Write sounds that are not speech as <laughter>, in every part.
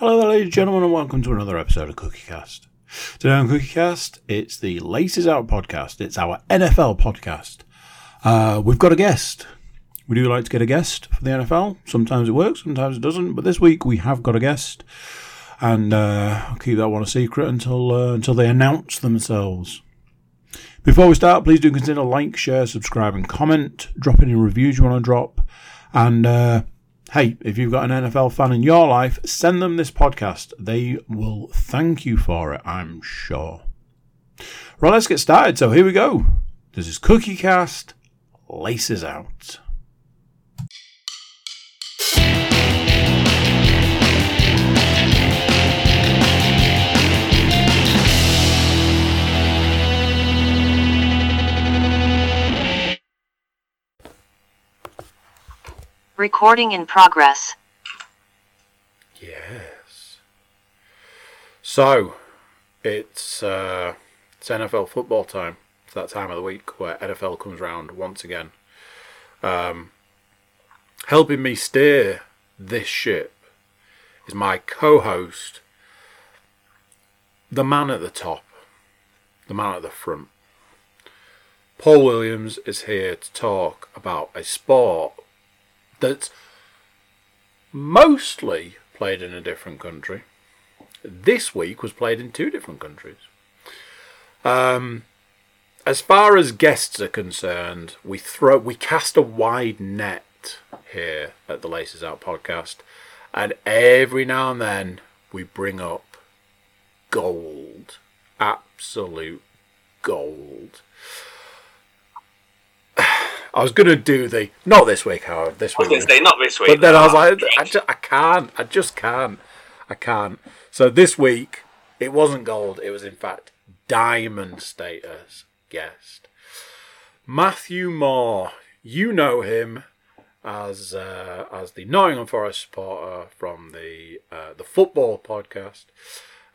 Hello, there, ladies and gentlemen, and welcome to another episode of CookieCast. Today on CookieCast, it's the Laces Out podcast. It's our NFL podcast. Uh, we've got a guest. We do like to get a guest for the NFL. Sometimes it works, sometimes it doesn't. But this week we have got a guest, and uh, I'll keep that one a secret until uh, until they announce themselves. Before we start, please do consider like, share, subscribe, and comment. Drop any reviews you want to drop, and uh, hey, if you've got an NFL fan in your life, send them this podcast. They will thank you for it, I'm sure. Right, let's get started. So here we go. This is Cookie Cast. Laces out. Recording in progress. Yes. So, it's uh, it's NFL football time. It's that time of the week where NFL comes round once again. Um, helping me steer this ship is my co-host, the man at the top, the man at the front. Paul Williams is here to talk about a sport that's mostly played in a different country. This week was played in two different countries. Um, as far as guests are concerned, we throw we cast a wide net here at the Laces Out podcast, and every now and then we bring up gold, absolute gold. I was gonna do the not this week, however, This week, going say, not this week. but then I was like, I, ju- I can't. I just can't. I can't. So this week, it wasn't gold. It was, in fact, diamond status guest. Matthew Moore. You know him as uh, as the Nottingham Forest supporter from the uh, the football podcast.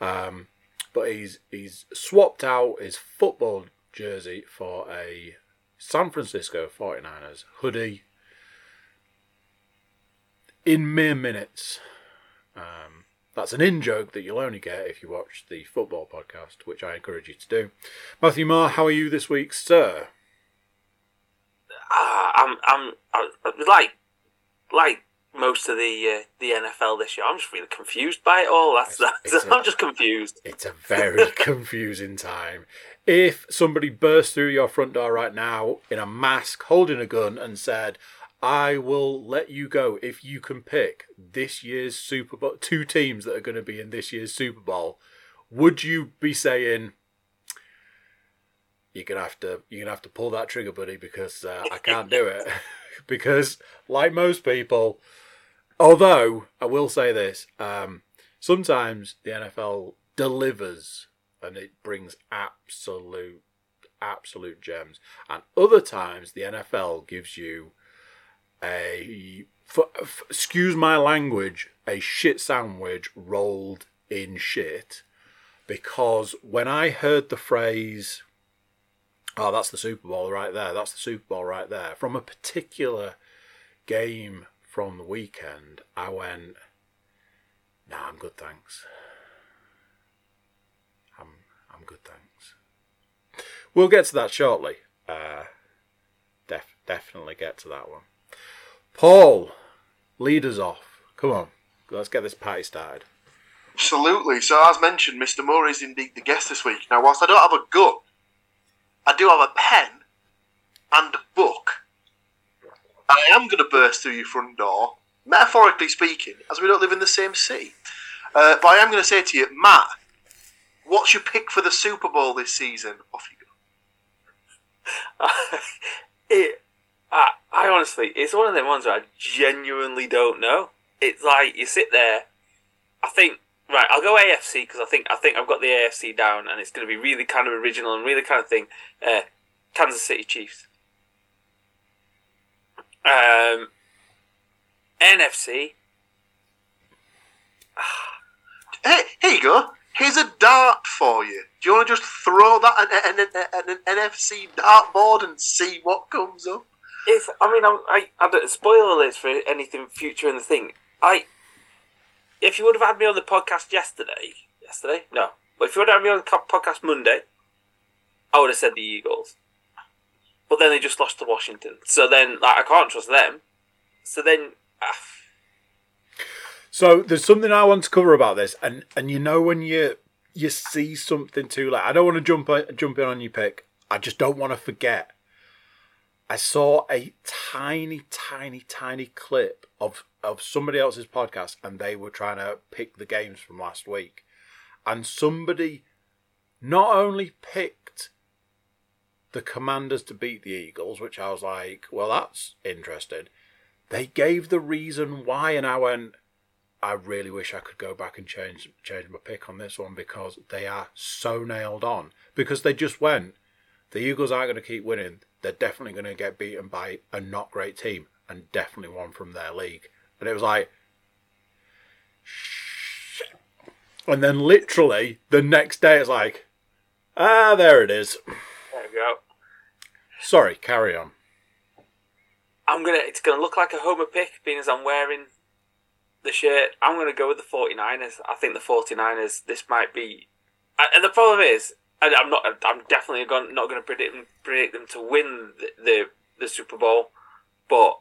Um, but he's he's swapped out his football jersey for a San Francisco 49ers hoodie in mere minutes. Um, that's an in joke that you'll only get if you watch the football podcast, which I encourage you to do. Matthew Moore, how are you this week, sir? Ah, I'm, I'm, I'm, like, like most of the uh, the NFL this year. I'm just really confused by it all. That's, It's- that's it's a- <laughs> I'm just confused. It's a very <laughs> confusing time. If somebody burst through your front door right now in a mask, holding a gun, and said, I will let you go if you can pick this year's Super Bowl, two teams that are going to be in this year's Super Bowl, would you be saying, you're gonna have to you're gonna have to pull that trigger, buddy, because uh, I can't do it. <laughs> because like most people, although I will say this, um, sometimes the NFL delivers and it brings absolute absolute gems, and other times the NFL gives you a f- f- excuse my language a shit sandwich rolled in shit. Because when I heard the phrase oh, that's the Super Bowl right there, that's the Super Bowl right there, from a particular game from the weekend, I went, nah, I'm good, thanks. I'm, I'm good, thanks. We'll get to that shortly. Uh, def- definitely get to that one. Paul, lead us off. Come on, let's get this party started. Absolutely. So, as mentioned, Mr. Moore is indeed the guest this week. Now, whilst I don't have a gun, I do have a pen and a book. I am going to burst through your front door, metaphorically speaking, as we don't live in the same city. Uh, but I am going to say to you, Matt, what's your pick for the Super Bowl this season? Off you go. <laughs> it, I, I honestly, it's one of them ones where I genuinely don't know. It's like you sit there. I think right. I'll go AFC because I think I think I've got the AFC down, and it's going to be really kind of original and really kind of thing. Uh, Kansas City Chiefs. Um, NFC. <sighs> Hey, here you go. Here's a dart for you. Do you want to just throw that at an, an, an, an NFC dartboard and see what comes up? If I mean, I'm, I I don't spoil this for anything future in the thing. I if you would have had me on the podcast yesterday, yesterday, no, but if you would have had me on the podcast Monday, I would have said the Eagles. But then they just lost to Washington, so then like I can't trust them. So then, ah, So there's something I want to cover about this, and and you know when you you see something too late. I don't want to jump on- jump in on your pick. I just don't want to forget. I saw a tiny, tiny, tiny clip of of somebody else's podcast, and they were trying to pick the games from last week, and somebody not only picked the Commanders to beat the Eagles, which I was like, well, that's interesting. They gave the reason why, and I went, I really wish I could go back and change change my pick on this one because they are so nailed on. Because they just went, the Eagles aren't going to keep winning. They're definitely going to get beaten by a not great team and definitely one from their league. And it was like. And then literally the next day it's like, ah, there it is. Sorry, carry on. I'm gonna. It's gonna look like a homer pick, being as I'm wearing the shirt. I'm gonna go with the 49ers. I think the 49ers. This might be, and the problem is, I'm not. I'm definitely not going to predict them, predict them to win the, the the Super Bowl, but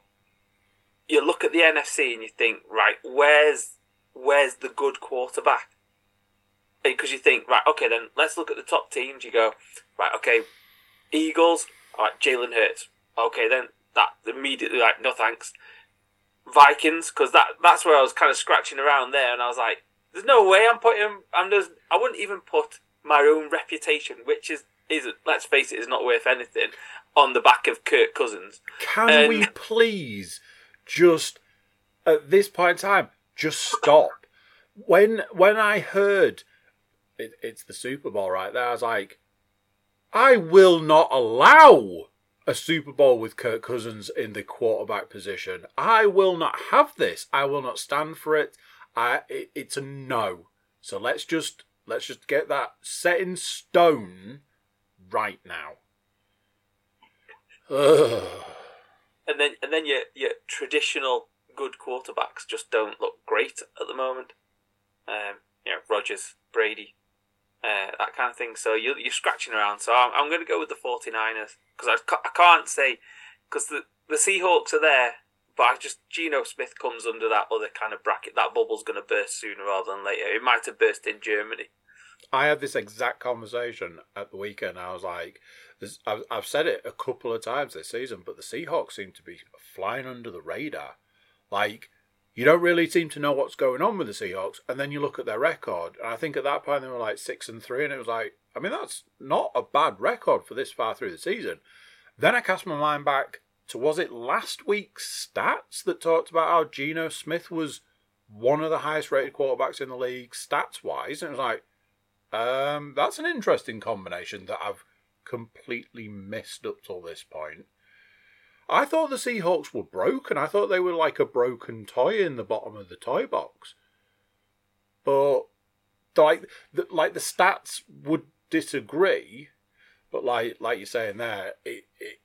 you look at the NFC and you think, right, where's where's the good quarterback? Because you think, right, okay, then let's look at the top teams. You go, right, okay, Eagles, all right, Jalen Hurts. Okay, then that immediately like no thanks. Vikings, because that that's where I was kind of scratching around there, and I was like, there's no way I'm putting. I'm just. I wouldn't even put my own reputation, which is is let's face it, is not worth anything, on the back of Kirk Cousins. Can Um, we please just at this point in time just stop? When when I heard it, it's the Super Bowl right there, I was like, I will not allow a Super Bowl with Kirk Cousins in the quarterback position. I will not have this. I will not stand for it. I it, it's a no. So let's just let's just get that set in stone right now. Ugh. <sighs> and then and then your your traditional good quarterbacks just don't look great at the moment. Um, you know, Rodgers, Brady, uh, that kind of thing. So you're, you're scratching around. So I'm, I'm going to go with the 49ers because I, I can't say because the the Seahawks are there, but I just Geno Smith comes under that other kind of bracket. That bubble's going to burst sooner rather than later. It might have burst in Germany. I had this exact conversation at the weekend. I was like, I've said it a couple of times this season, but the Seahawks seem to be flying under the radar. Like, you don't really seem to know what's going on with the Seahawks, and then you look at their record, and I think at that point they were like six and three, and it was like, I mean, that's not a bad record for this far through the season. Then I cast my mind back to was it last week's stats that talked about how Geno Smith was one of the highest rated quarterbacks in the league stats wise, and it was like, um, that's an interesting combination that I've completely missed up till this point. I thought the Seahawks were broken. I thought they were like a broken toy in the bottom of the toy box. But like the, like the stats would disagree, but like like you're saying there, it it,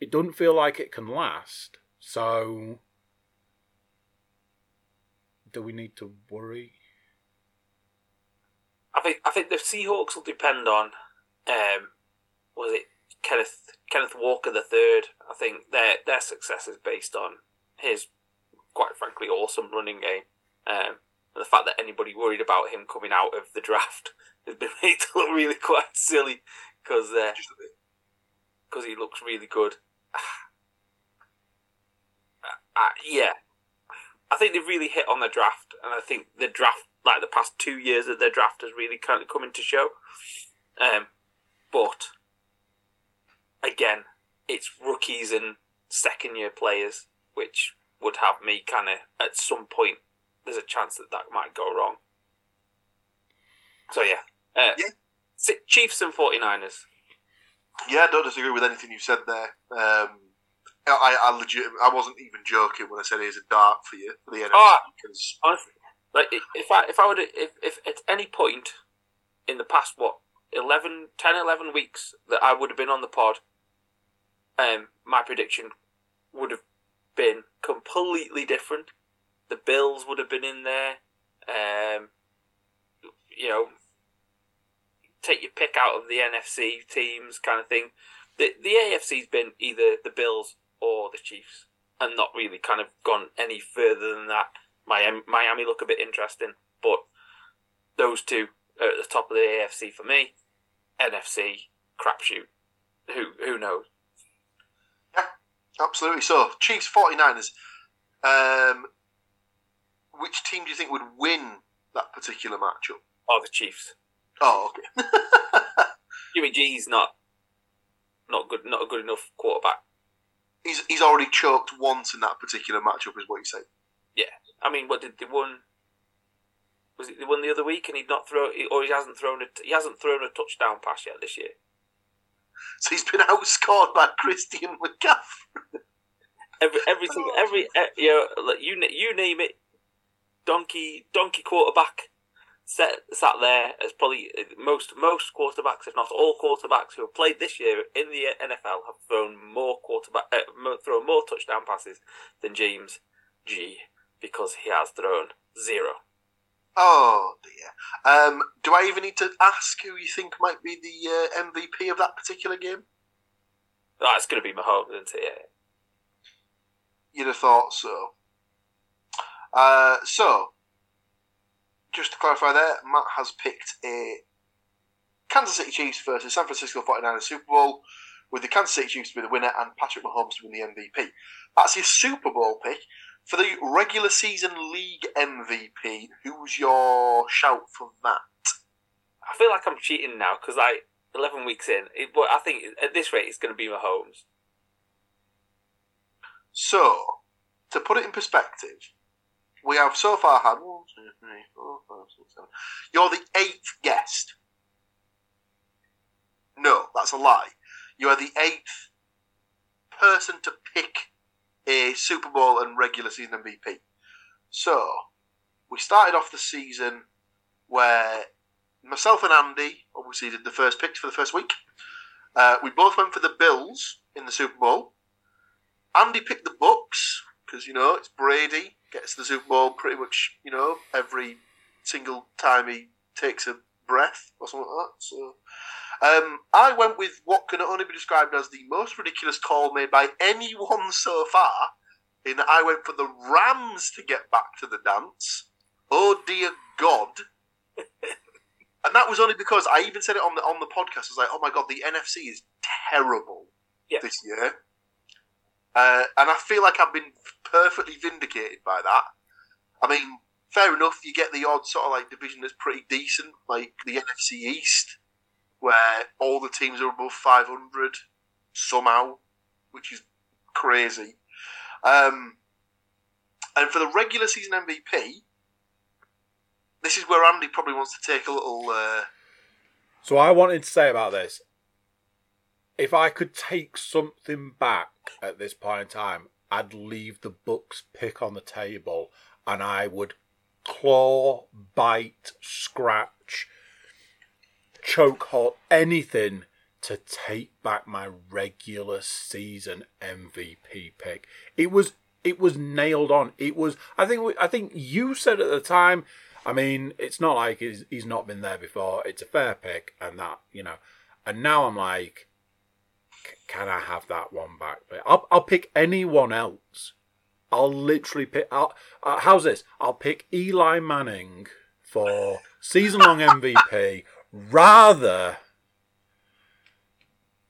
it doesn't feel like it can last. So do we need to worry? I think I think the Seahawks will depend on um, was it Kenneth Kenneth Walker the third. I think their their success is based on his quite frankly awesome running game. Um, and the fact that anybody worried about him coming out of the draft <laughs> has been made <laughs> to look really quite silly because uh, Just a bit. because he looks really good. <sighs> Uh, uh, yeah, I think they've really hit on the draft, and I think the draft, like the past two years of their draft, has really kind of come into show. Um, but again, it's rookies and second year players, which would have me kind of at some point. There's a chance that that might go wrong. So yeah, uh, Yeah. Chiefs and 49ers. Yeah, I don't disagree with anything you said there. Um, I, I legit, I wasn't even joking when I said it's a dark for you for the NFC Oh. because honestly, like if I if I would if if at any point in the past what 11, 10, 11 weeks that I would have been on the pod, um, my prediction would have been completely different. The Bills would have been in there. Um, you know, take your pick out of the NFC teams, kind of thing. The the AFC's been either the Bills or the Chiefs, and not really kind of gone any further than that. Miami, Miami look a bit interesting, but those two are at the top of the AFC for me. NFC crapshoot. Who who knows? Absolutely. So, Chiefs 49ers. Um, which team do you think would win that particular matchup? Oh, the Chiefs. Oh, okay. <laughs> Jimmy G's not not good, not a good enough quarterback. he's he's already choked once in that particular matchup, is what you say. Yeah, I mean, what did they won? Was it they won the other week and he'd not throw, or he hasn't thrown a he hasn't thrown a touchdown pass yet this year. So he's been outscored by Christian McCaffrey. Every every single every eh, you know, you you name it, donkey donkey quarterback sat sat there as probably uh, most most quarterbacks, if not all quarterbacks who have played this year in the NFL have thrown more quarterback uh, thrown more touchdown passes than James G because he has thrown zero. Oh dear. Um, do I even need to ask who you think might be the uh, MVP of that particular game? That's going to be Mahomes, isn't it? Yeah. You'd have thought so. Uh, so, just to clarify there, Matt has picked a Kansas City Chiefs versus San Francisco 49ers Super Bowl, with the Kansas City Chiefs to be the winner and Patrick Mahomes to win the MVP. That's your Super Bowl pick. For the regular season league MVP, who's your shout for that? I feel like I'm cheating now because like 11 weeks in, it, but I think at this rate it's going to be Mahomes. So, to put it in perspective, we have so far had one, two, three, four, five, six, seven. You're the eighth guest. No, that's a lie. You are the eighth person to pick a Super Bowl and regular season MVP. So, we started off the season where myself and Andy obviously did the first picks for the first week. Uh, we both went for the Bills in the Super Bowl. Andy picked the Bucs because you know it's Brady gets the Super Bowl pretty much you know every single time he takes a breath or something like that. So um, I went with what can only be described as the most ridiculous call made by anyone so far. In that I went for the Rams to get back to the dance. Oh dear God! <laughs> and that was only because I even said it on the on the podcast. I was like, "Oh my God, the NFC is terrible Yeah. this year." Uh, and I feel like I've been perfectly vindicated by that. I mean, fair enough, you get the odd sort of like division that's pretty decent, like the NFC East, where all the teams are above 500 somehow, which is crazy. Um, and for the regular season MVP, this is where Andy probably wants to take a little. Uh, So I wanted to say about this. If I could take something back at this point in time, I'd leave the Bucs pick on the table and I would claw, bite, scratch, choke hold, anything to take back my regular season MVP pick. It was it was nailed on. It was I think I think you said at the time I mean, it's not like he's, he's not been there before. It's a fair pick, and that you know. And now I'm like, can I have that one back? I'll I'll pick anyone else. I'll literally pick. I'll, uh, how's this? I'll pick Eli Manning for season-long MVP rather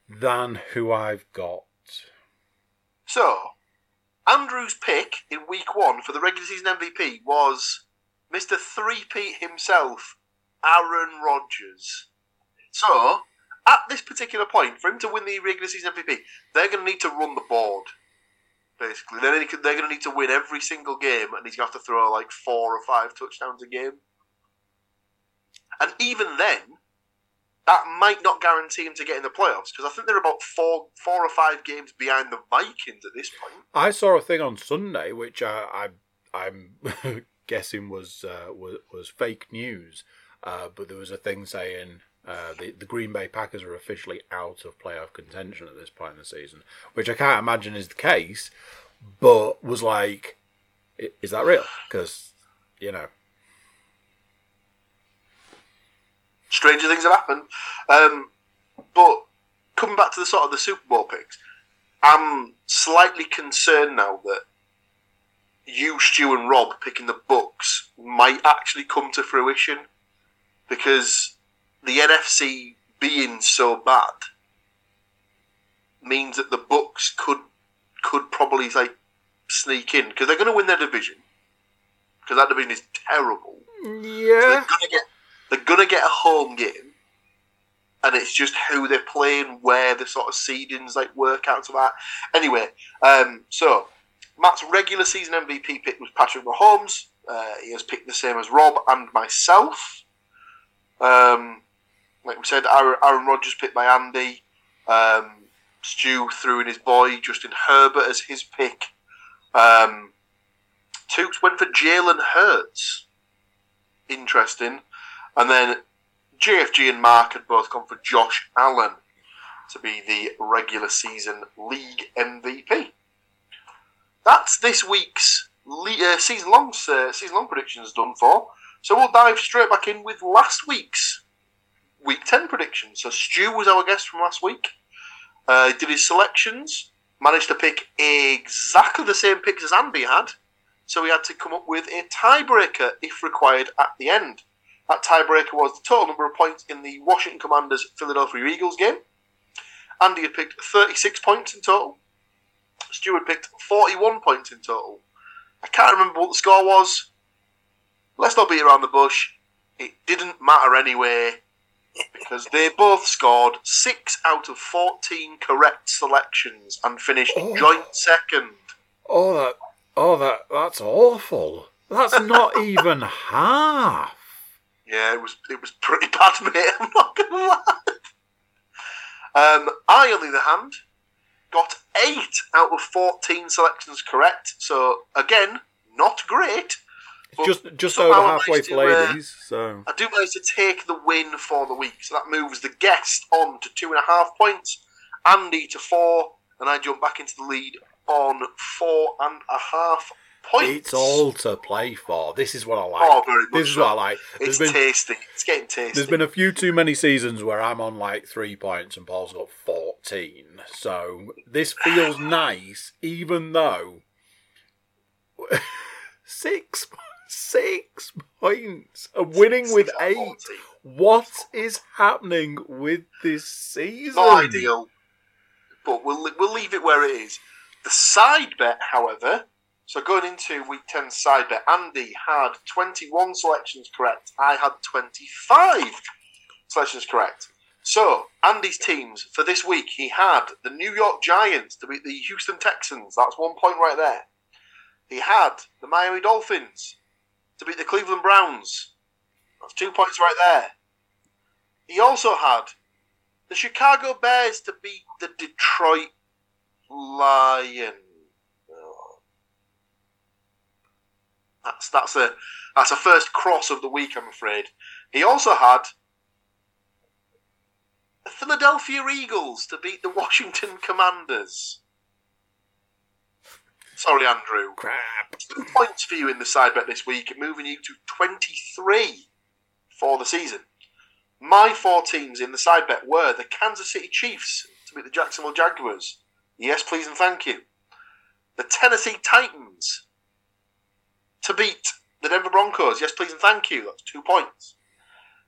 than who I've got. So, Andrew's pick in week one for the regular season MVP was Mr. Three-Peat himself, Aaron Rodgers. So, at this particular point, for him to win the regular season MVP, they're going to need to run the board. Basically, they're going to need to win every single game, and he's going to have to throw like four or five touchdowns a game. And even then, that might not guarantee him to get in the playoffs because I think they're about four, four or five games behind the Vikings at this point. I saw a thing on Sunday, which uh, I I'm <laughs> guessing was uh, was was fake news, uh, but there was a thing saying uh, the the Green Bay Packers are officially out of playoff contention at this point in the season, which I can't imagine is the case, but was like, is that real? Because you know, stranger things have happened. Um, but coming back to the sort of the Super Bowl picks, I'm slightly concerned now that you, Stu, and Rob picking the Bucs might actually come to fruition because the NFC being so bad means that the Bucs could could probably like sneak in because they're going to win their division because that division is terrible. So Yeah. they're gonna get they're gonna get a home game, and it's just who they're playing, where the sort of seedings like work out to that. Anyway, um, so Matt's regular season MVP pick was Patrick Mahomes. Uh, he has picked the same as Rob and myself. Um, like we said, Aaron, Aaron Rodgers picked by Andy. Um, Stu threw in his boy Justin Herbert as his pick. Um, went for Jalen Hurts interesting. And then JFG and Mark had both gone for Josh Allen to be the regular season league MVP. That's this week's le- uh, season long uh, season long predictions done for. So we'll dive straight back in with last week's week ten predictions. So Stu was our guest from last week. Uh, did his selections, managed to pick exactly the same picks as Andy had. So he had to come up with a tiebreaker if required at the end. That tiebreaker was the total number of points in the Washington Commanders Philadelphia Eagles game. Andy had picked 36 points in total. Stuart picked 41 points in total. I can't remember what the score was. Let's not beat around the bush. It didn't matter anyway because they both scored 6 out of 14 correct selections and finished Oh. joint second. Oh, that. Oh, that. That's awful. That's not <laughs> even half. Yeah, it was it was pretty <laughs> bad, mate. I'm not gonna lie. Um, I, on the other hand, got eight out of fourteen selections correct. So again, not great. Just just over halfway managed for uh, ladies. So I do manage to take the win for the week, so that moves the guest on to two and a half points, Andy to four, and I jump back into the lead on four and a half points. it's all to play for. This is what I like. Oh, very much this is so. what I like. It's There's been tasty. It's getting tasty. there's been a few too many seasons where I'm on like three points and Paul's got fourteen. So this feels <sighs> nice, even though <laughs> six six points, a winning with Six out eight. 14. What is happening with this season? Not ideal, but we'll we'll leave it where it is. The side bet, however, so going into week 10 side bet, Andy had 21 selections correct. I had 25 selections correct. So Andy's teams for this week, he had the New York Giants to beat the Houston Texans. That's one point right there. He had the Miami Dolphins to beat the Cleveland Browns. That's two points right there. He also had the Chicago Bears to beat the Detroit Lions. Oh. That's that's a that's a first cross of the week, I'm afraid. He also had the Philadelphia Eagles to beat the Washington Commanders. Sorry, Andrew. Crap. Two points for you in the side bet this week, moving you to 23 for the season. My four teams in the side bet were the Kansas City Chiefs to beat the Jacksonville Jaguars. Yes, please and thank you. The Tennessee Titans to beat the Denver Broncos. Yes, please and thank you. That's two points.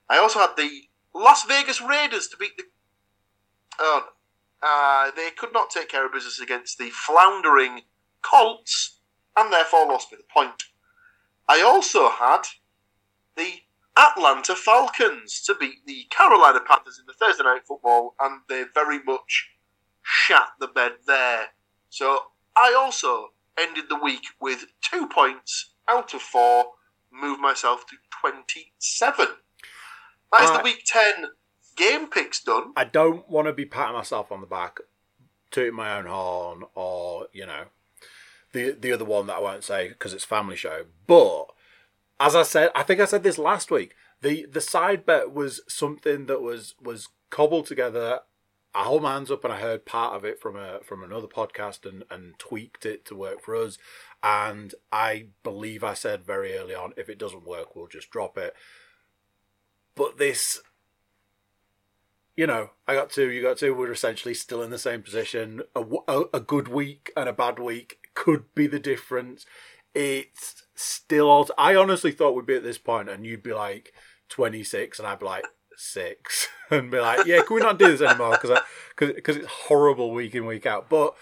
I also had the Las Vegas Raiders to beat the. Oh, uh, they could not take care of business against the floundering Colts and therefore lost me the point. I also had the Atlanta Falcons to beat the Carolina Panthers in the Thursday night football, and they very much shat the bed there. So I also ended the week with two points out of four, move myself to 27. That is the week 10 game picks done. I don't want to be patting myself on the back, tooting my own horn, or you know, the the other one that I won't say because it's family show. But as I said, I think I said this last week. The the side bet was something that was was cobbled together. I hold my hands up and I heard part of it from a from another podcast and, and tweaked it to work for us. And I believe I said very early on, if it doesn't work, we'll just drop it. But this you know, I got two, you got two. We're essentially still in the same position. A good week and a bad week could be the difference. It's still. I honestly thought we'd be at this point, and you'd be like twenty six, and I'd be like six, <laughs> and be like, yeah, can we not do this anymore? Because because it's horrible week in week out. But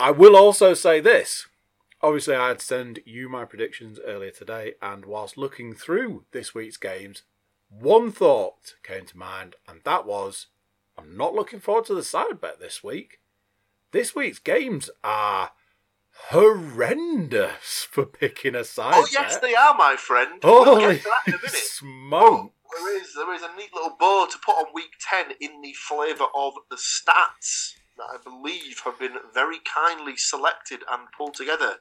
I will also say this. Obviously, I had send you my predictions earlier today, and whilst looking through this week's games, one thought came to mind, and that was I'm not looking forward to the side bet this week. This week's games are horrendous <laughs> for picking a side Oh yes, bet. they are, my friend. We'll Holy to that <laughs> There is there is a neat little bow to put on week ten in the flavour of the stats that I believe have been very kindly selected and pulled together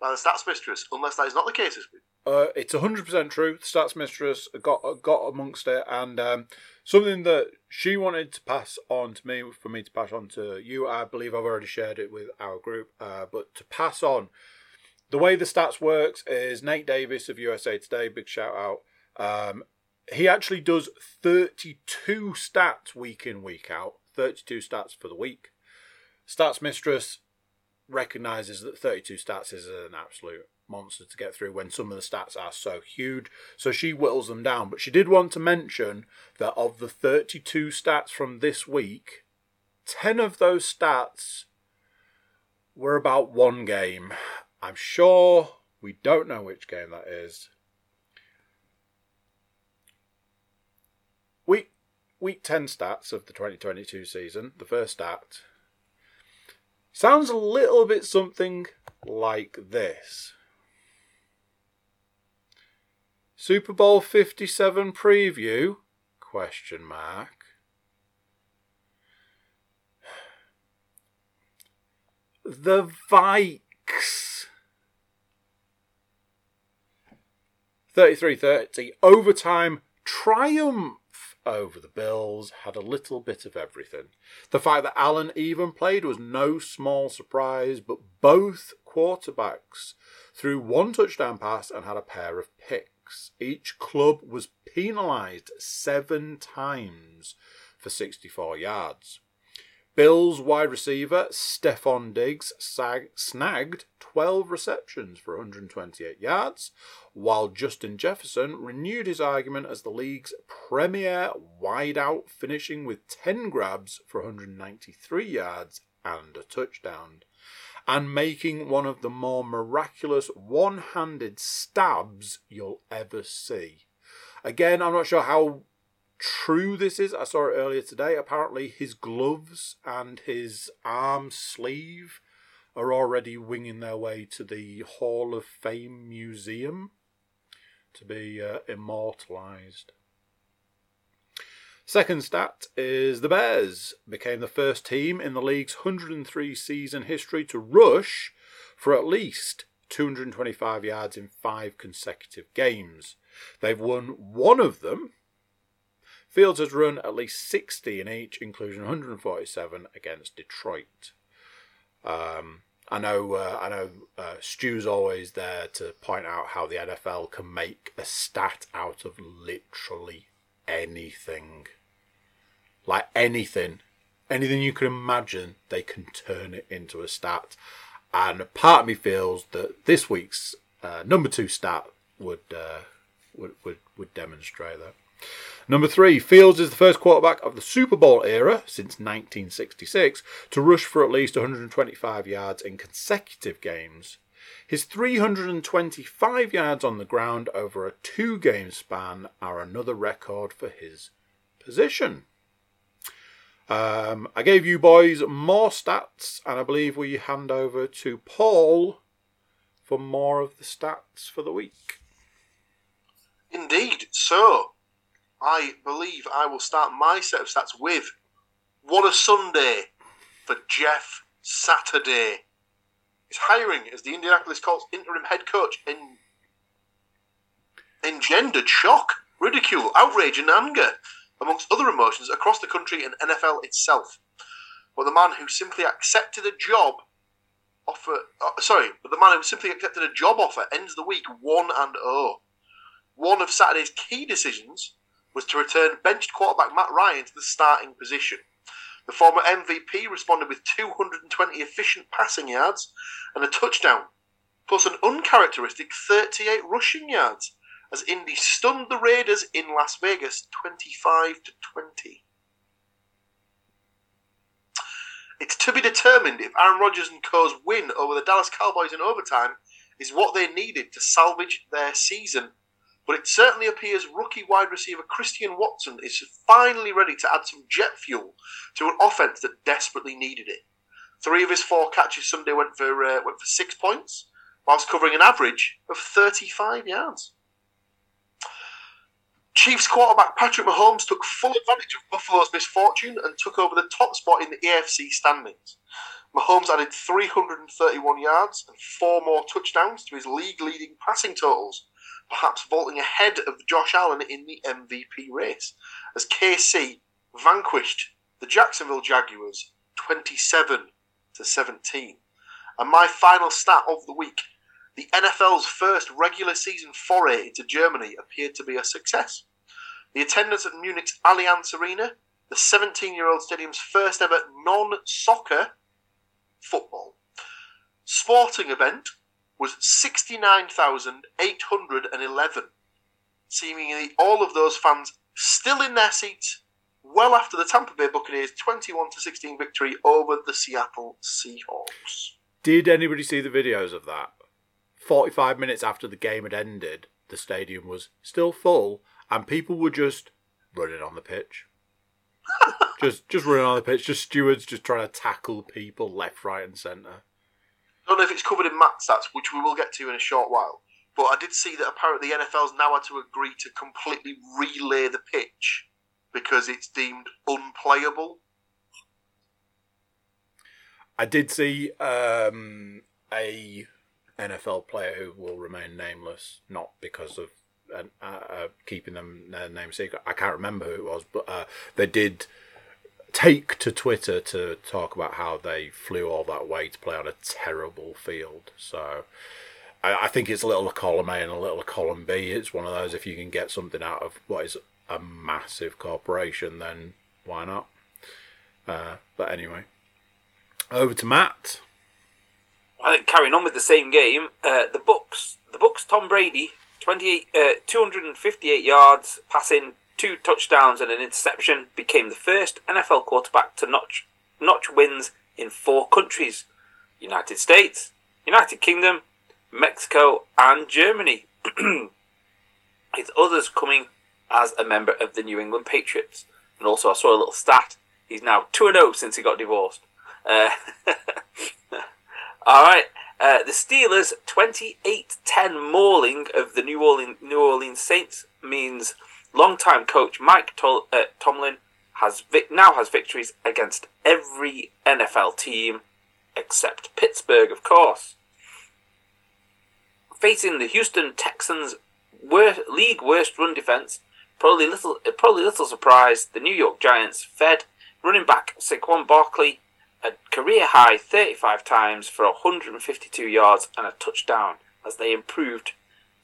by the stats mistress. Unless that is not the case this week. Uh, it's hundred percent true. The stats mistress got got amongst it, and um, something that she wanted to pass on to me for me to pass on to you. I believe I've already shared it with our group, uh, but to pass on the way the stats works is Nate Davis of USA Today. Big shout out. Um, he actually does thirty-two stats week in week out. Thirty-two stats for the week. Stats mistress recognizes that 32 stats is an absolute monster to get through when some of the stats are so huge. So she whittles them down. But she did want to mention that of the 32 stats from this week, 10 of those stats were about one game. I'm sure we don't know which game that is. Week week 10 stats of the 2022 season, the first stat Sounds a little bit something like this. Super Bowl 57 preview? Question mark. The Vikes. 33-30 overtime triumph over the Bills had a little bit of everything. The fact that Allen even played was no small surprise, but both quarterbacks threw one touchdown pass and had a pair of picks. Each club was penalised seven times for 64 yards. Bills wide receiver Stefon Diggs sag- snagged 12 receptions for 128 yards, while Justin Jefferson renewed his argument as the league's premier wideout, finishing with 10 grabs for 193 yards and a touchdown, and making one of the more miraculous one handed stabs you'll ever see. Again, I'm not sure how true this is. I saw it earlier today. Apparently, his gloves and his arm sleeve are already winging their way to the Hall of Fame Museum to be uh, immortalized. Second stat is the Bears became the first team in the league's 103 season history to rush for at least 225 yards in five consecutive games. They've won one of them. Fields has run at least 60 in each, including 147 against Detroit. Um, I know, uh, I know. Uh, Stu's always there to point out how the NFL can make a stat out of literally anything, like anything, anything you can imagine. They can turn it into a stat, and part of me feels that this week's uh, number two stat would, uh, would would would demonstrate that. Number three, Fields is the first quarterback of the Super Bowl era since 1966 to rush for at least 125 yards in consecutive games. His 325 yards on the ground over a two game span are another record for his position. Um, I gave you boys more stats, and I believe we hand over to Paul for more of the stats for the week. Indeed. So, I believe I will start my set of stats with what a Sunday for Jeff Saturday. His hiring as the Indianapolis Colts interim head coach in engendered shock, ridicule, outrage, and anger, amongst other emotions, across the country and NFL itself. But the man who simply accepted a job offer, uh, sorry, but the man who simply accepted a job offer ends the week one and zero. One of Saturday's key decisions was to return benched quarterback Matt Ryan to the starting position. The former MVP responded with 220 efficient passing yards and a touchdown, plus an uncharacteristic 38 rushing yards, as Indy stunned the Raiders in Las Vegas 25 to 20. It's to be determined if Aaron Rodgers and co.'s win over the Dallas Cowboys in overtime is what they needed to salvage their season. But it certainly appears rookie wide receiver Christian Watson is finally ready to add some jet fuel to an offense that desperately needed it. Three of his four catches Sunday went for uh, went for six points, whilst covering an average of 35 yards. Chiefs quarterback Patrick Mahomes took full advantage of Buffalo's misfortune and took over the top spot in the AFC standings. Mahomes added 331 yards and four more touchdowns to his league leading passing totals, perhaps vaulting ahead of Josh Allen in the MVP race, as KC vanquished the Jacksonville Jaguars 27 to 17. And my final stat of the week the NFL's first regular season foray into Germany appeared to be a success. The attendance at Munich's Allianz Arena, the 17 year old stadium's first ever non soccer football sporting event, was 69,811. Seemingly all of those fans still in their seats well after the Tampa Bay Buccaneers 21 to 16 victory over the Seattle Seahawks. Did anybody see the videos of that? 45 minutes after the game had ended, the stadium was still full and people were just running on the pitch. <laughs> just just running on the pitch, just stewards just trying to tackle people left, right, and centre. I don't know if it's covered in Matt stats, which we will get to in a short while. But I did see that apparently the NFL's now had to agree to completely relay the pitch because it's deemed unplayable. I did see um, a NFL player who will remain nameless, not because of uh, uh, keeping them their name secret. I can't remember who it was, but uh, they did take to Twitter to talk about how they flew all that way to play on a terrible field. So I, I think it's a little column A and a little column B. It's one of those if you can get something out of what is a massive corporation, then why not? Uh, but anyway, over to Matt. I think carrying on with the same game, uh, the Bucs, the Bucs. Tom Brady, 28, uh, 258 yards, passing, two touchdowns and an interception, became the first NFL quarterback to notch notch wins in four countries: United States, United Kingdom, Mexico, and Germany. <clears throat> With others coming as a member of the New England Patriots. And also, I saw a little stat. He's now 2 0 since he got divorced. Uh, <laughs> all right. Uh, the Steelers' 28-10 mauling of the New Orleans, New Orleans Saints means longtime coach Mike Tol- uh, Tomlin has now has victories against every NFL team except Pittsburgh, of course. Facing the Houston Texans' wor- league worst run defense, probably little probably little surprise, the New York Giants fed running back Saquon Barkley a career high 35 times for 152 yards and a touchdown as they improved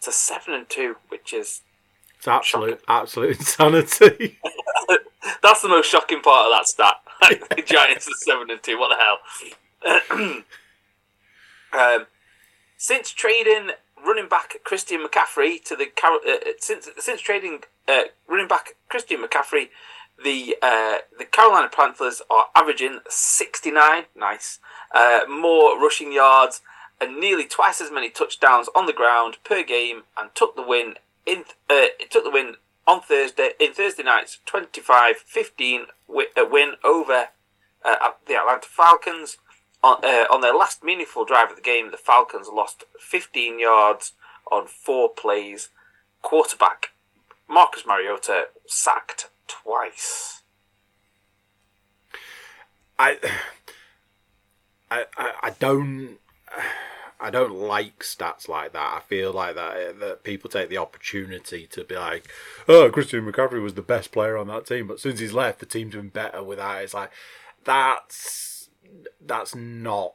to 7 and 2, which is it's absolute shocking. absolute <laughs> insanity. <laughs> That's the most shocking part of that stat. the <laughs> Giants are 7 and 2. What the hell? <clears throat> um, since trading running back Christian McCaffrey to the uh, since since trading uh, running back Christian McCaffrey the uh, the Carolina Panthers are averaging 69, nice, uh, more rushing yards and nearly twice as many touchdowns on the ground per game, and took the win in uh, took the win on Thursday in Thursday night's 25-15 uh, win over uh, the Atlanta Falcons. On, uh, on their last meaningful drive of the game, the Falcons lost 15 yards on four plays. Quarterback Marcus Mariota sacked twice. I, <sighs> I, I don't. I don't like stats like that. I feel like that that people take the opportunity to be like, "Oh, Christian McCaffrey was the best player on that team," but since he's left, the team's been better without. It's like that's that's not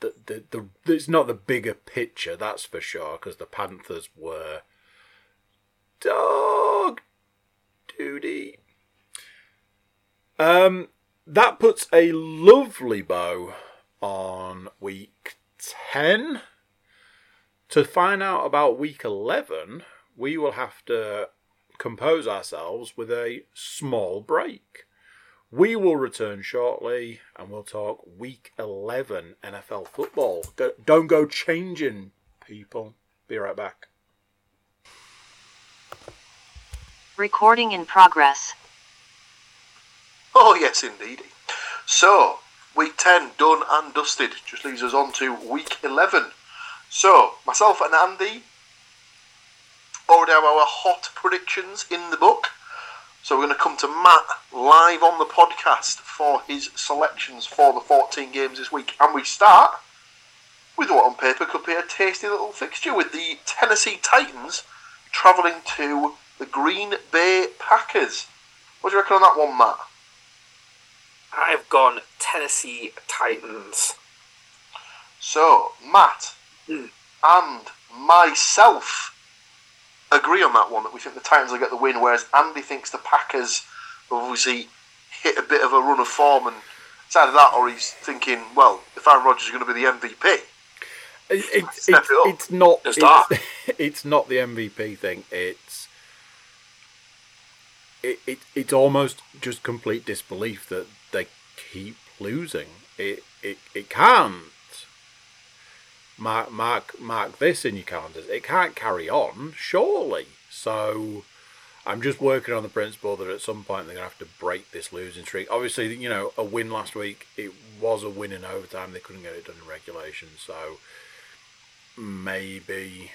the the, the it's not the bigger picture. That's for sure. Because the Panthers were dog indeed. Um, that puts a lovely bow on week 10. To find out about week 11, we will have to compose ourselves with a small break. We will return shortly and we'll talk week 11 NFL football. Go- Don't go changing, people. Be right back. Recording in progress. Oh, yes, indeed. So, week 10 done and dusted. Just leaves us on to week 11. So, myself and Andy already have our hot predictions in the book. So, we're going to come to Matt live on the podcast for his selections for the 14 games this week. And we start with what on paper could be a tasty little fixture with the Tennessee Titans travelling to the Green Bay Packers. What do you reckon on that one, Matt? I've gone Tennessee Titans. So, Matt Hmm. and myself agree on that one that we think the Titans will get the win, whereas Andy thinks the Packers obviously hit a bit of a run of form, and it's either that or he's thinking, well, if Aaron Rodgers is going to be the MVP, It, it, Step it's, it it's not. It's, that. <laughs> it's not the MVP thing. It's it, it. It's almost just complete disbelief that they keep losing. It it it can't. Mark mark mark this in your calendars. It can't carry on, surely. So. I'm just working on the principle that at some point they're going to have to break this losing streak. Obviously, you know, a win last week, it was a win in overtime. They couldn't get it done in regulation. So, maybe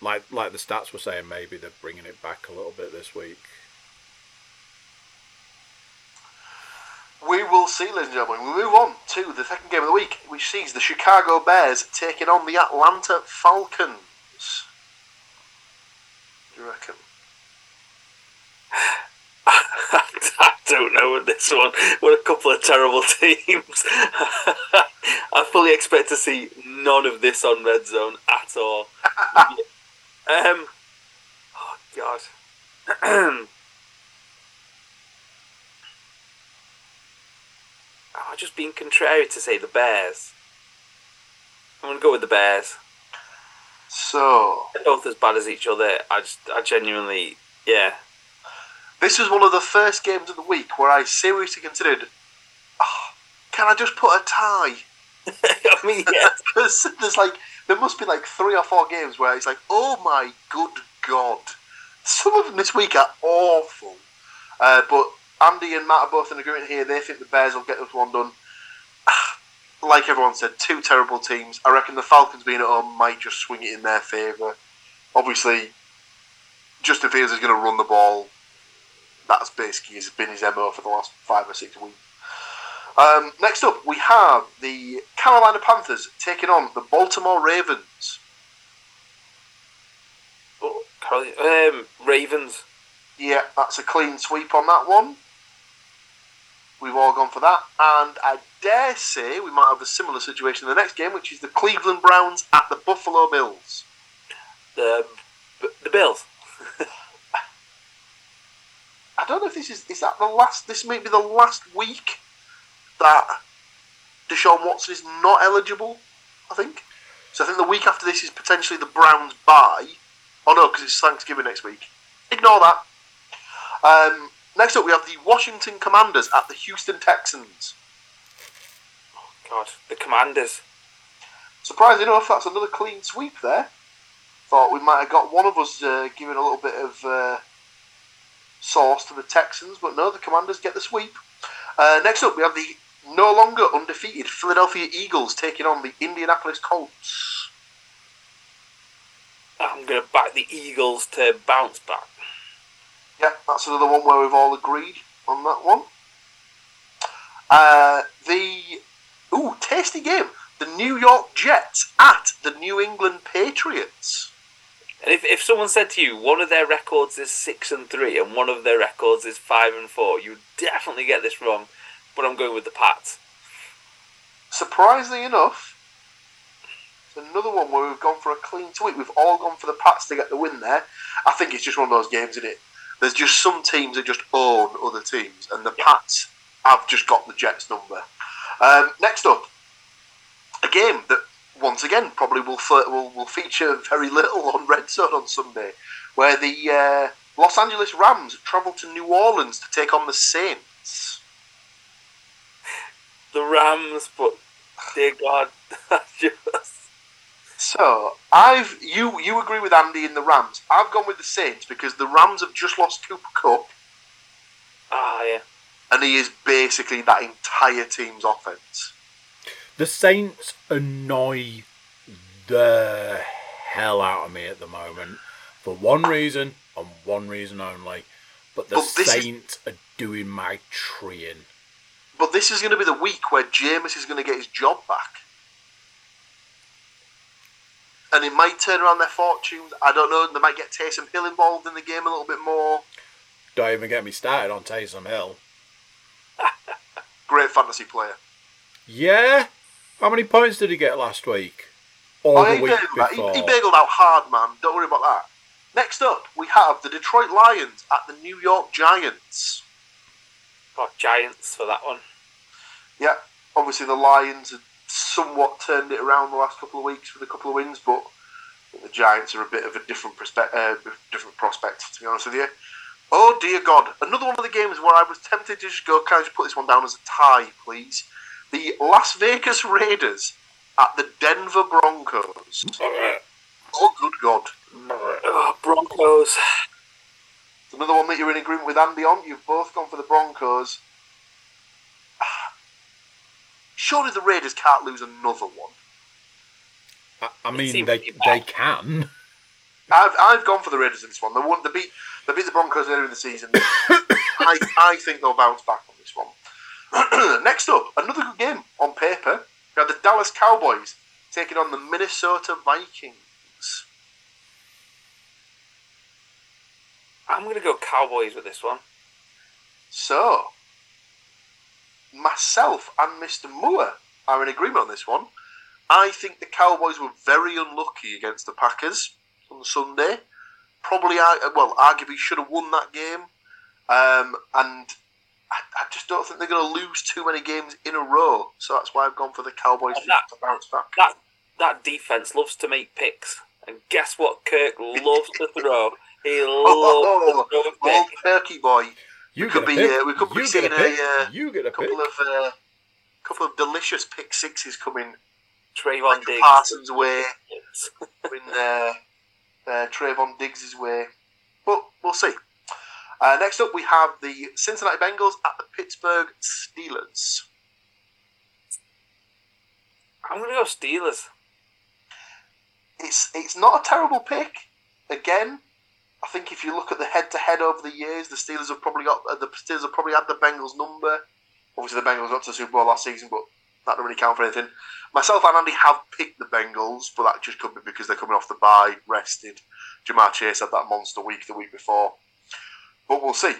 like like the stats were saying maybe they're bringing it back a little bit this week we will see, ladies and gentlemen. We move on to the second game of the week, which sees the Chicago Bears taking on the Atlanta Falcons. Do you reckon? <laughs> I don't know with this one. What a couple of terrible <laughs> teams. I fully expect to see none of this on Red Zone at all. <laughs> um, oh God. <clears throat> oh, just being contrary to say the Bears. I'm gonna go with the Bears. So, They're both as bad as each other. I just, I genuinely, yeah. this was one of the first games of the week where I seriously considered, "Ah, can I just put a tie? <laughs> I mean, yeah. <laughs> There's like there must be like three or four games where it's like, oh my good god, some of them this week are awful. Uh, but Andy and Matt are both in agreement here. They think the Bears will get this one done. <sighs> Like everyone said, two terrible teams. I reckon the Falcons being at home might just swing it in their favour. Obviously, Justin Fields is going to run the ball. That's basically has been his MO for the last five or six weeks. Um, next up, we have the Carolina Panthers taking on the Baltimore Ravens. Oh, um, Ravens. Yeah, that's a clean sweep on that one. We've all gone for that. And I dare say we might have a similar situation in the next game, which is the Cleveland Browns at the Buffalo Bills. The the Bills. <laughs> I don't know if this is is that the last. This may be the last week that Deshaun Watson is not eligible. I think. So I think the week after this is potentially the Browns' bye. Oh no, because it's Thanksgiving next week. Ignore that. Um, next up, we have the Washington Commanders at the Houston Texans. Oh, God, the Commanders. Surprisingly enough, that's another clean sweep there. Thought we might have got one of us uh, giving a little bit of uh, sauce to the Texans, but no, the Commanders get the sweep. Uh, next up, we have the no longer undefeated Philadelphia Eagles taking on the Indianapolis Colts. I'm going to back the Eagles to bounce back. Yeah, that's another one where we've all agreed on that one. Uh, the ooh, tasty game. The New York Jets at the New England Patriots. And if, if someone said to you one of their records is six and three and one of their records is five and four, you would definitely get this wrong. But I'm going with the Pats. Surprisingly enough, it's another one where we've gone for a clean sweep. We've all gone for the Pats to get the win there. I think it's just one of those games, isn't it? There's just some teams that just own other teams, and the Pats have just got the Jets number. Um, next up, a game that once again probably will, will will feature very little on Red Zone on Sunday, where the uh, Los Angeles Rams travel to New Orleans to take on the Saints. The Rams, but dear God, <laughs> that's just So I've you you agree with Andy in the Rams. I've gone with the Saints because the Rams have just lost Cooper Kupp, ah yeah. and he is basically that entire team's offense. The Saints annoy the hell out of me at the moment for one reason and one reason only. But the But this is- Saints are doing my treeing. But this is going to be the week where Jameis is going to get his job back. And it might turn around their fortunes. I don't know. They might get Taysom Hill involved in the game a little bit more. Don't even get me started on Taysom Hill. Great fantasy player. Yeah? How many points did he get last week? Or Oh, the he, week bageled before? He, he bageled out hard, man. Don't worry about that. Next up, we have the Detroit Lions at the New York Giants. Oh, Giants for that one. Yeah, obviously the Lions had somewhat turned it around the last couple of weeks with a couple of wins, but the Giants are a bit of a different prospect. Uh, different prospect, to be honest with you. Oh dear God! Another one of the games where I was tempted to just go. Can I just put this one down as a tie, please? The Las Vegas Raiders at the Denver Broncos. Oh good God! Oh, Broncos. Another one that you're in agreement with Andy on. You've both gone for the Broncos. Surely the Raiders can't lose another one. I, I mean, they, pretty they can. I've, I've gone for the Raiders in this one. They won. They beat. They beat the Broncos earlier in the season. <coughs> I, I think they'll bounce back on this one. <clears throat> Next up, another good game on paper. We have the Dallas Cowboys taking on the Minnesota Vikings. I'm gonna go Cowboys with this one. So, myself and Mr. Moore are in agreement on this one. I think the Cowboys were very unlucky against the Packers on Sunday. Probably, well, arguably should have won that game. Um, and I, I just don't think they're going to lose too many games in a row. So that's why I've gone for the Cowboys that- to bounce back. That that defense loves to make picks, and guess what? Kirk loves to throw. He <laughs> loves Oh, to throw a Old pick. Perky boy. You could be, pick. uh, we could be you seeing a a, uh, you get a pick. couple of uh, couple of delicious pick sixes coming Trevon Michael Diggs. Parsons' way. in uh, uh, Trevon Diggs' way. But we'll see. Uh, next up, we have the Cincinnati Bengals at the Pittsburgh Steelers. I'm gonna go Steelers. It's it's not a terrible pick. Again, I think if you look at the head-to-head over the years, the Steelers have probably got uh, the Steelers have probably had the Bengals number. Obviously, the Bengals got to the Super Bowl last season, but that don't really count for anything. Myself and Andy have picked the Bengals, but that just could be because they're coming off the bye, rested. Ja'Marr Chase had that monster week the week before. But we'll see.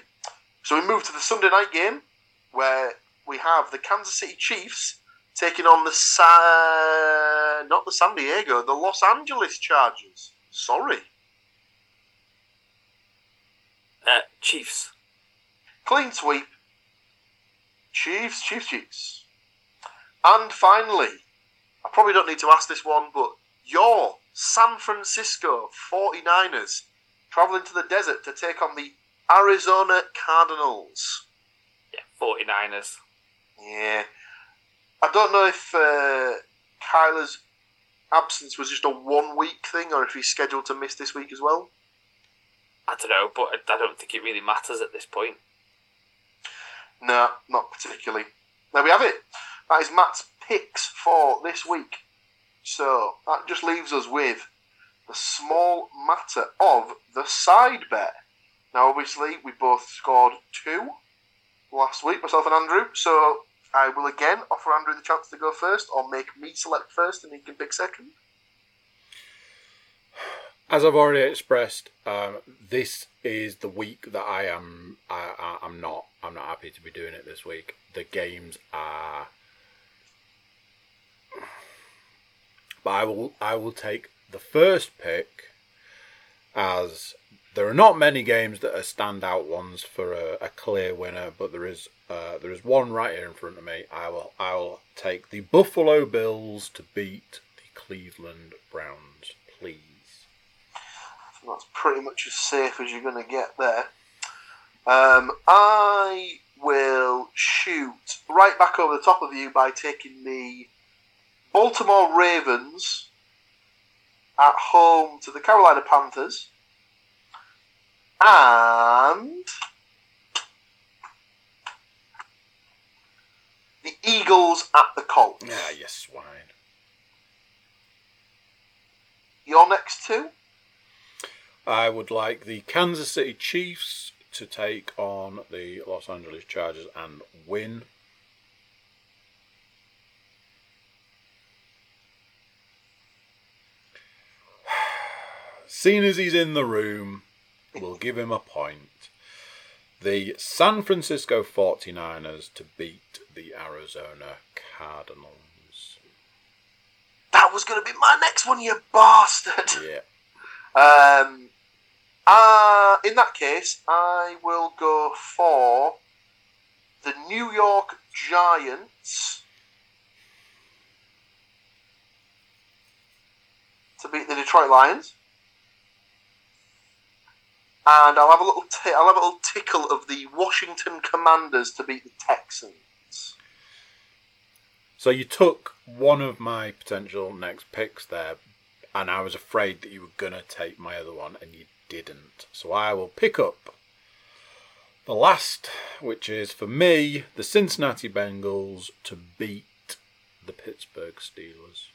So we move to the Sunday night game, where we have the Kansas City Chiefs taking on the Sa- not the San Diego, the Los Angeles Chargers. Sorry. Uh, Chiefs. Clean sweep. Chiefs, Chiefs, Chiefs. And finally, I probably don't need to ask this one, but your San Francisco 49ers travelling to the desert to take on the Arizona Cardinals. Yeah, 49ers. Yeah. I don't know if uh, Kyler's absence was just a one week thing or if he's scheduled to miss this week as well. I don't know, but I don't think it really matters at this point. No, not particularly. There we have it. That is Matt's picks for this week. So that just leaves us with the small matter of the side bet. Now, obviously, we both scored two last week, myself and Andrew. So I will again offer Andrew the chance to go first, or make me select first, and he can pick second. As I've already expressed, um, this is the week that I am. I, I, I'm not. I'm not happy to be doing it this week. The games are. But I will. I will take the first pick as there are not many games that are standout ones for a, a clear winner, but there is uh, there is one right here in front of me. I will I will take the Buffalo Bills to beat the Cleveland Browns, please. That's pretty much as safe as you're going to get there. Um, I will shoot right back over the top of you by taking the Baltimore Ravens at home to the Carolina Panthers. And the Eagles at the Colts. Ah, you swine. Your next two? I would like the Kansas City Chiefs to take on the Los Angeles Chargers and win. Seeing as he's in the room, we'll give him a point. The San Francisco 49ers to beat the Arizona Cardinals. That was going to be my next one, you bastard. Yeah. Um, in that case, I will go for the New York Giants to beat the Detroit Lions. And I'll have a little t- I'll have a little tickle of the Washington Commanders to beat the Texans. So you took one of my potential next picks there, and I was afraid that you were to take my other one, and you didn't. So I will pick up the last, which is for me, the Cincinnati Bengals to beat the Pittsburgh Steelers.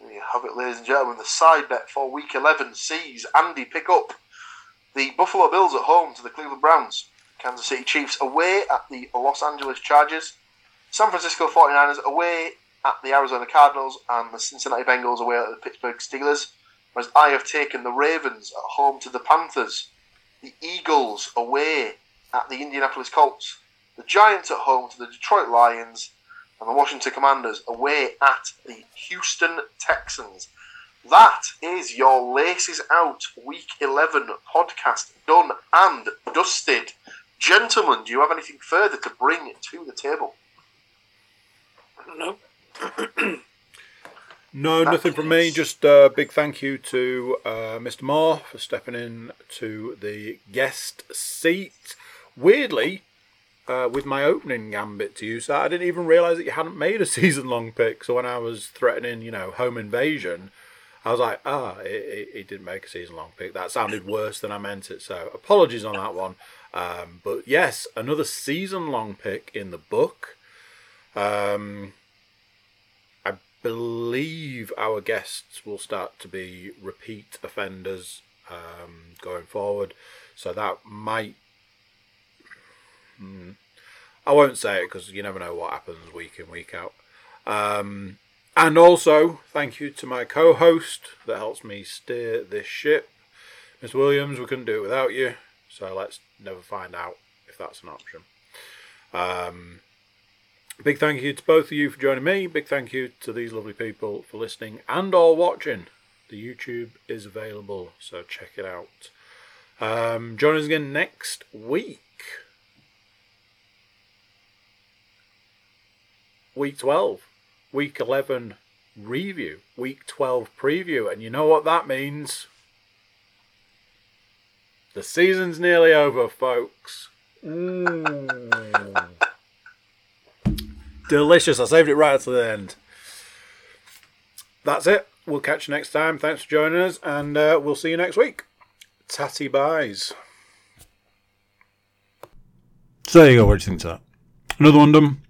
There you have it, ladies and gentlemen. The side bet for Week 11 sees Andy pick up the Buffalo Bills at home to the Cleveland Browns, Kansas City Chiefs away at the Los Angeles Chargers, San Francisco 49ers away at the Arizona Cardinals, and the Cincinnati Bengals away at the Pittsburgh Steelers. Whereas I have taken the Ravens at home to the Panthers, the Eagles away at the Indianapolis Colts, the Giants at home to the Detroit Lions, and the Washington Commanders away at the Houston Texans. That is your Laces Out Week 11 podcast done and dusted. Gentlemen, do you have anything further to bring to the table? No. <coughs> No, nothing from me. Just a big thank you to uh, Mr. Moore for stepping in to the guest seat. Weirdly, uh, with my opening gambit to you, so I didn't even realise that you hadn't made a <laughs> season long pick. So when I was threatening, you know, home invasion, I was like, ah, it, it, didn't make a season long pick. That sounded worse than I meant it. So apologies on that one. Um, but yes, another season long pick in the book. Um, believe our guests will start to be repeat offenders um, going forward. So that might. Hmm, I won't say it because you never know what happens week in, week out. Um, and also, thank you to my co host that helps me steer this ship. Miss Williams, we couldn't do it without you. So let's never find out if that's an option. Um, big thank you to both of you for joining me. Big thank you to these lovely people for listening and or watching. The YouTube is available, so check it out. Um, join us again next week. Week 12, Week 11 review, Week 12 preview, and you know what that means? The season's nearly over, folks. Mm. Delicious. I saved it right to the end. That's it. We'll catch you next time. Thanks for joining us, and uh, we'll see you next week. Tatty buys. So there you go. What do you think to that? Another one done.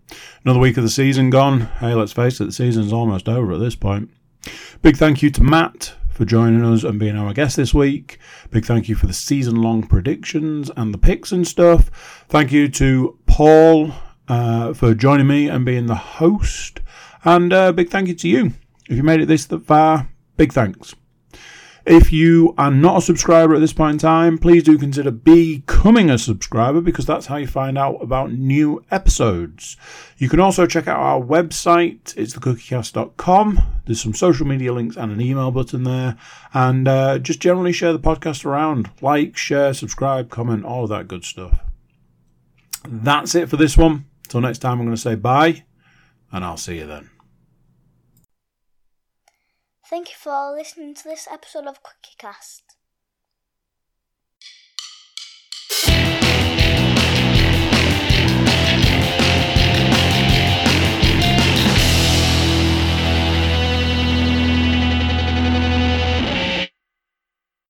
Another week of the season gone. Hey, let's face it, the season's almost over at this point. Big thank you to Matt for joining us and being our guest this week. Big thank you for the season long predictions and the picks and stuff. Thank you to Paul uh, for joining me and being the host. And uh, big thank you to you. If you made it this far, big thanks. If you are not a subscriber at this point in time, please do consider becoming a subscriber because that's how you find out about new episodes. You can also check out our website, it's thecookiecast.com. There's some social media links and an email button there. And uh, just generally share the podcast around. Like, share, subscribe, comment, all of that good stuff. That's it for this one. Till next time, I'm going to say bye, and I'll see you then. Thank you for listening to this episode of Quickie Cast.